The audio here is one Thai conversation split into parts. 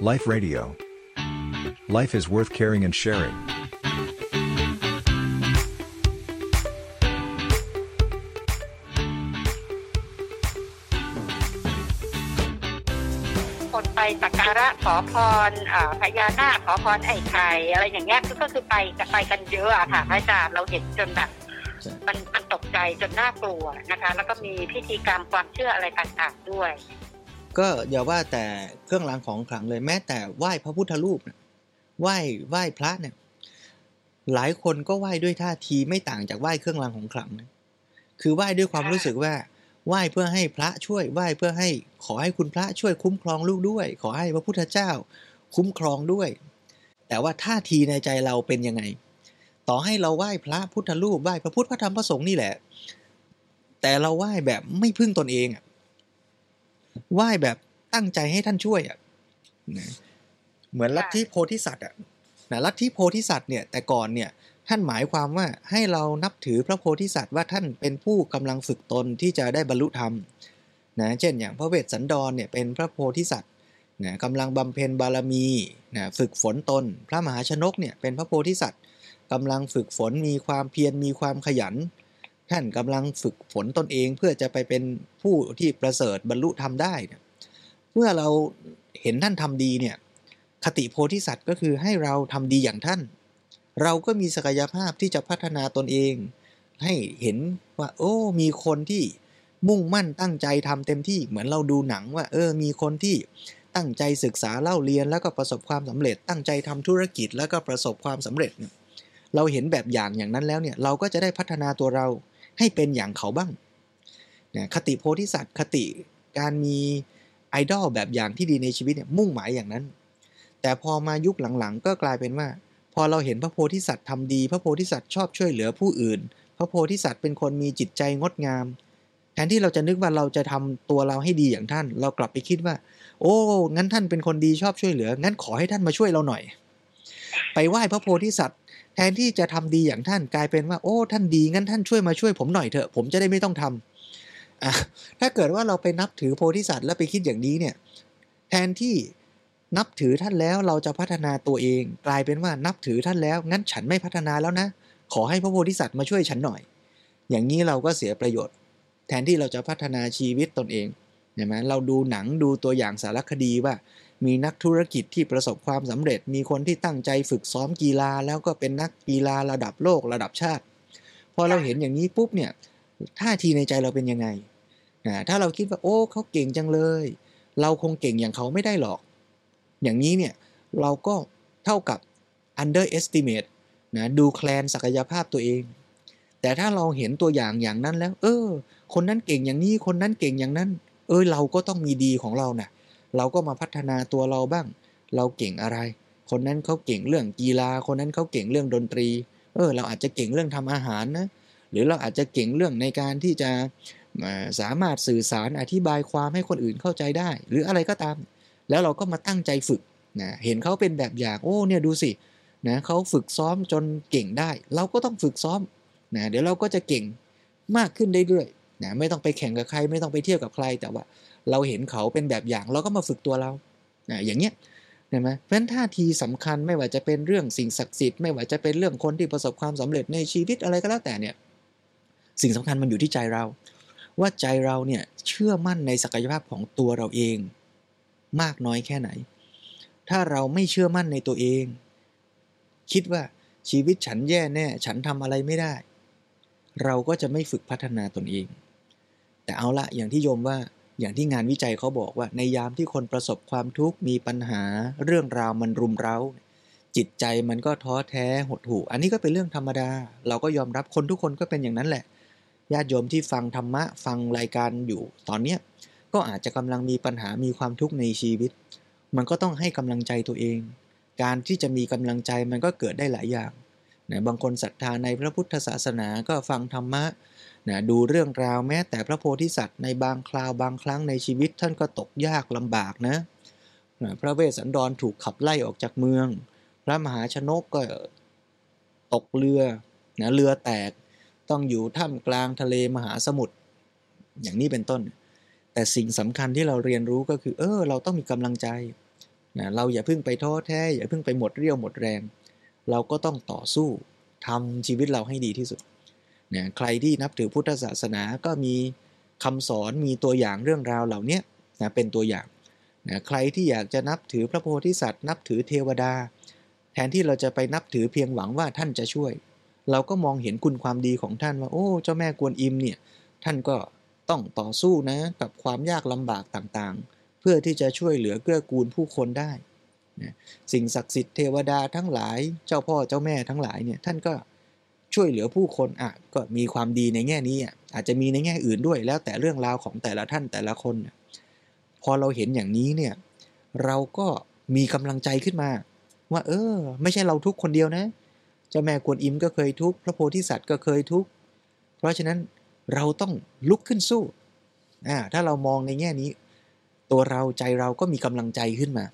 Life Radio. Life is worth caring and sharing. คนไปสักการะขอพรอ่าพญานาคขอพรไอ้ไข่อะไรอย่างเงี้ยก็คือไปไปกันเยอะอะค่ะพระอาจารย์เราเห็นจนแบบมันมันตกใจจนน่ากลัวนะคะ แล้วก็มีพิธีกรรมความเชื่ออะไรต่างๆด้วย ก็อย่าว่าแต่เครื่องรางของขลังเลยแม้แต่ไหว้พระพุทธรูปไหว้ไหว้พระเนี่ยหลายคนก็ไหว้ด้วยท่าทีไม่ต่างจากไหว้เครื่องรางของขลังนะคือไหว้ด้วยความรู้สึกว่าไหว้เพื่อให้พระช่วยไหว้เพื่อให้ขอให้คุณพระช่วยคุ้มครองลูกด้วย ขอให้พระพุทธเจ้า คุ้มครองด้วย แต่ว่าท่าทีในใจเราเป็นยังไง ต่อให้เราไหว้พระพุทธรูปไหว้พระพุทธพระธรรมพระสงฆ์นี่แหละ แต่เราไหว้แบบไม่พึ่งตนเองอะ ไหว้แบบตั้งใจให้ท่านช่วยอะนะเหมือนลัทธิโพธิสัตว์อะนะลัทธิโพธิสัตว์เนี่ยแต่ก่อนเนี่ยท่านหมายความว่าให้เรานับถือพระโพธิสัตว์ว่าท่านเป็นผู้กำลังฝึกตนที่จะได้บรรลุธรรมนะเช่นอย่างพระเวสสันดรเนี่ยเป็นพระโพธิสัตว์นะกำลังบำเพ็ญบารมีนะฝึกฝนตน พระมหาชนกเนี่ยเป็นพระโพธิสัตว์กำลังฝึกฝนมีความเพียรมีความขยัน ท่านกำลังฝึกฝนตนเองเพื่อจะไปเป็นผู้ที่ประเสริฐบรรลุธรรมได้เนี่ยเมื่อเราเห็นท่านทำดีเนี่ยคติโพธิสัตว์ก็คือให้เราทำดีอย่างท่าน เราก็มีศักยภาพที่จะพัฒนาตนเอง ให้เห็นว่า โอ้ มีคนที่มุ่งมั่นตั้งใจทำเต็มที่เหมือนเราดูหนังว่า เออ มีคนที่ตั้งใจศึกษาเล่าเรียนแล้วก็ประสบความสำเร็จ ตั้งใจทำธุรกิจแล้วก็ประสบความสำเร็จเนี่ยเราเห็นแบบอย่างอย่างนั้นแล้วเนี่ยเราก็จะได้พัฒนาตัวเรา ให้เป็นอย่างเขาบ้างนี่ยคติโพธิสัตว์คติการมีไอดอลแบบอย่างที่ดีในชีวิตเนี่ยมุ่งหมายอย่างนั้น แต่พอมายุคหลังๆ ก็กลายเป็นว่า พอเราเห็นพระโพธิสัตว์ทำดี พระโพธิสัตว์ชอบช่วยเหลือผู้อื่น พระโพธิสัตว์เป็นคนมีจิตใจงดงาม แทนที่เราจะนึกว่าเราจะทำตัวเราให้ดีอย่างท่าน เรากลับไปคิดว่า โอ้งั้นท่านเป็นคนดีชอบช่วยเหลือ งั้นขอให้ท่านมาช่วยเราหน่อย ไปไหว้พระโพธิสัตว์ แทนที่จะทำดีอย่างท่านกลายเป็นว่าโอ้ท่านดีงั้นท่านช่วยมาช่วยผมหน่อยเถอะผมจะได้ไม่ต้องทำอะถ้าเกิดว่าเราไปนับถือโพธิสัตว์แล้วไปคิดอย่างนี้เนี่ยแทนที่นับถือท่านแล้วเราจะพัฒนาตัวเอง กลายเป็นว่านับถือท่านแล้วงั้นฉันไม่พัฒนาแล้วนะ ขอให้พระโพธิสัตว์มาช่วยฉันหน่อย อย่างนี้เราก็เสียประโยชน์ แทนที่เราจะพัฒนาชีวิตตนเองเห็นไหมเราดูหนังดูตัวอย่างสารคดีว่า มีนักธุรกิจที่ประสบความสำเร็จ มีคนที่ตั้งใจฝึกซ้อมกีฬา แล้วก็เป็นนักกีฬาระดับโลกระดับชาติ พอเราเห็นอย่างนี้ปุ๊บเนี่ยท่าทีในใจเราเป็นยังไงอ่าถ้าเราคิดว่าโอ้เขาเก่งจังเลย เราคงเก่งอย่างเขาไม่ได้หรอก อย่างนี้เนี่ยเราก็เท่ากับ underestimate นะดูแคลนศักยภาพตัวเอง แต่ถ้าเราเห็นตัวอย่างอย่างนั้นแล้ว เออ คนนั้นเก่งอย่างนี้คนนั้นเก่งอย่างนั้น เออเราก็ต้องมีดีของเรานะ่ะ เราก็มาพัฒนาตัวเราบ้าง เราเก่งอะไร คนนั้นเขาเก่งเรื่องกีฬา คนนั้นเขาเก่งเรื่องดนตรี เออ เราอาจจะเก่งเรื่องทำอาหารนะ หรือเราอาจจะเก่งเรื่องในการที่จะสามารถสื่อสารอธิบายความให้คนอื่นเข้าใจได้ หรืออะไรก็ตาม แล้วเราก็มาตั้งใจฝึกนะ เห็นเขาเป็นแบบอย่าง โอ้ เนี่ยดูสินะเขาฝึกซ้อมจนเก่งได้ เราก็ต้องฝึกซ้อมนะ เดี๋ยวเราก็จะเก่งมากขึ้นเรื่อยๆนะ ไม่ต้องไปแข่งกับใคร ไม่ต้องไปเที่ยวกับใคร แต่ว่า เราเห็นเขาเป็นแบบอย่างเราก็มาฝึกตัวเรานะอย่างเงี้ยเห็นไหมเพราะฉะนั้นท่าทีสำคัญไม่ว่าจะเป็นเรื่องสิ่งศักดิ์สิทธิ์ไม่ว่าจะเป็นเรื่องคนที่ประสบความสำเร็จในชีวิตอะไรก็แล้วแต่เนี่ยสิ่งสำคัญมันอยู่ที่ใจเรา ว่าใจเราเนี่ยเชื่อมั่นในศักยภาพของตัวเราเอง มากน้อยแค่ไหน ถ้าเราไม่เชื่อมั่นในตัวเอง คิดว่าชีวิตฉันแย่แน่ฉันทำอะไรไม่ได้ เราก็จะไม่ฝึกพัฒนาตนเอง แต่เอาละอย่างที่โยมว่า อย่างที่งานวิจัยเขาบอกว่า ในยามที่คนประสบความทุกข์มีปัญหาเรื่องราวมันรุมเร้า จิตใจมันก็ท้อแท้หดหู่ อันนี้ก็เป็นเรื่องธรรมดา เราก็ยอมรับคนทุกคนก็เป็นอย่างนั้นแหละญาติโยมที่ฟังธรรมะฟังรายการอยู่ตอนเนี้ยก็อาจจะกำลังมีปัญหามีความทุกข์ในชีวิต มันก็ต้องให้กำลังใจตัวเอง การที่จะมีกำลังใจมันก็เกิดได้หลายอย่าง นะบางคนศรัทธาในพระพุทธศาสนาก็ฟังธรรมะนะดูเรื่องราวแม้แต่พระโพธิสัตว์ในบางคราวบางครั้งในชีวิตท่านก็ตกยากลำบากนะนะพระเวสสันดรถูกขับไล่ออกจากเมือง พระมหาชนกก็ตกเรือนะเรือแตกต้องอยู่ท่ามกลางทะเลมหาสมุทรอย่างนี้เป็นต้น แต่สิ่งสำคัญที่เราเรียนรู้ก็คือ เออ เราต้องมีกำลังใจนะเราอย่าเพิ่งไปท้อแท้อย่าเพิ่งไปหมดเรี่ยวหมดแรง เราก็ต้องต่อสู้ทำชีวิตเราให้ดีที่สุดนะใครที่นับถือพุทธศาสนาก็มีคำสอนมีตัวอย่างเรื่องราวเหล่านี้นะเป็นตัวอย่างนะใครที่อยากจะนับถือพระโพธิสัตว์ นับถือเทวดา แทนที่เราจะไปนับถือเพียงหวังว่าท่านจะช่วย เราก็มองเห็นคุณความดีของท่านว่า โอ้เจ้าแม่กวนอิมเนี่ยท่านก็ต้องต่อสู้นะกับความยากลำบากต่างๆ เพื่อที่จะช่วยเหลือเกื้อกูลผู้คนได้ นะสิ่งศักดิ์สิทธิ์เทวดาทั้งหลายเจ้าพ่อเจ้าแม่ทั้งหลายเนี่ยท่านก็ช่วยเหลือผู้คนอะก็มีความดีในแง่นี้อะอาจจะมีในแง่อื่นด้วย แล้วแต่เรื่องราวของแต่ละท่านแต่ละคนพอเราเห็นอย่างนี้เนี่ยเราก็มีกำลังใจขึ้นมา ว่า เออ ไม่ใช่เราทุกคนเดียวนะ เจ้าแม่กวนอิมก็เคยทุกพระโพธิสัตว์ก็เคยทุกเพราะฉะนั้นเราต้องลุกขึ้นสู้อ่าถ้าเรามองในแง่นี้ ตัวเราใจเราก็มีกำลังใจขึ้นมา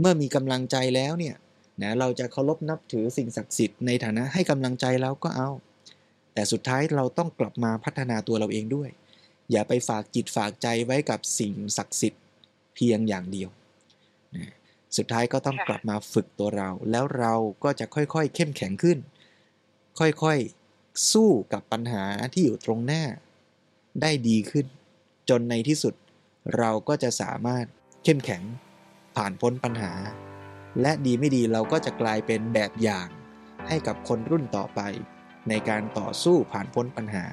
เมื่อมีกำลังใจแล้วเนี่ยนะเราจะเคารพนับถือสิ่งศักดิ์สิทธิ์ในฐานะให้กำลังใจแล้วก็เอา แต่สุดท้ายเราต้องกลับมาพัฒนาตัวเราเองด้วย อย่าไปฝากจิตฝากใจไว้กับสิ่งศักดิ์สิทธิ์เพียงอย่างเดียวนะสุดท้ายก็ต้องกลับมาฝึกตัวเรา แล้วเราก็จะค่อยๆ เข้มแข็งขึ้น ค่อยๆ สู้กับปัญหาที่อยู่ตรงหน้า ได้ดีขึ้น จนในที่สุด เราก็จะสามารถเข้มแข็ง ผ่านพ้นปัญหา และดีไม่ดีเราก็จะกลายเป็นแบบอย่าง ให้กับคนรุ่นต่อไป ในการต่อสู้ผ่านพ้นปัญหา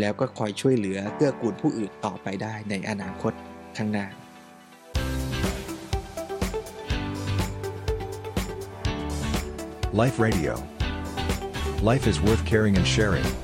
แล้วก็คอยช่วยเหลือเกื้อกูลผู้อื่นต่อไปได้ในอนาคตข้างหน้า Life Radio. Life is worth caring and sharing.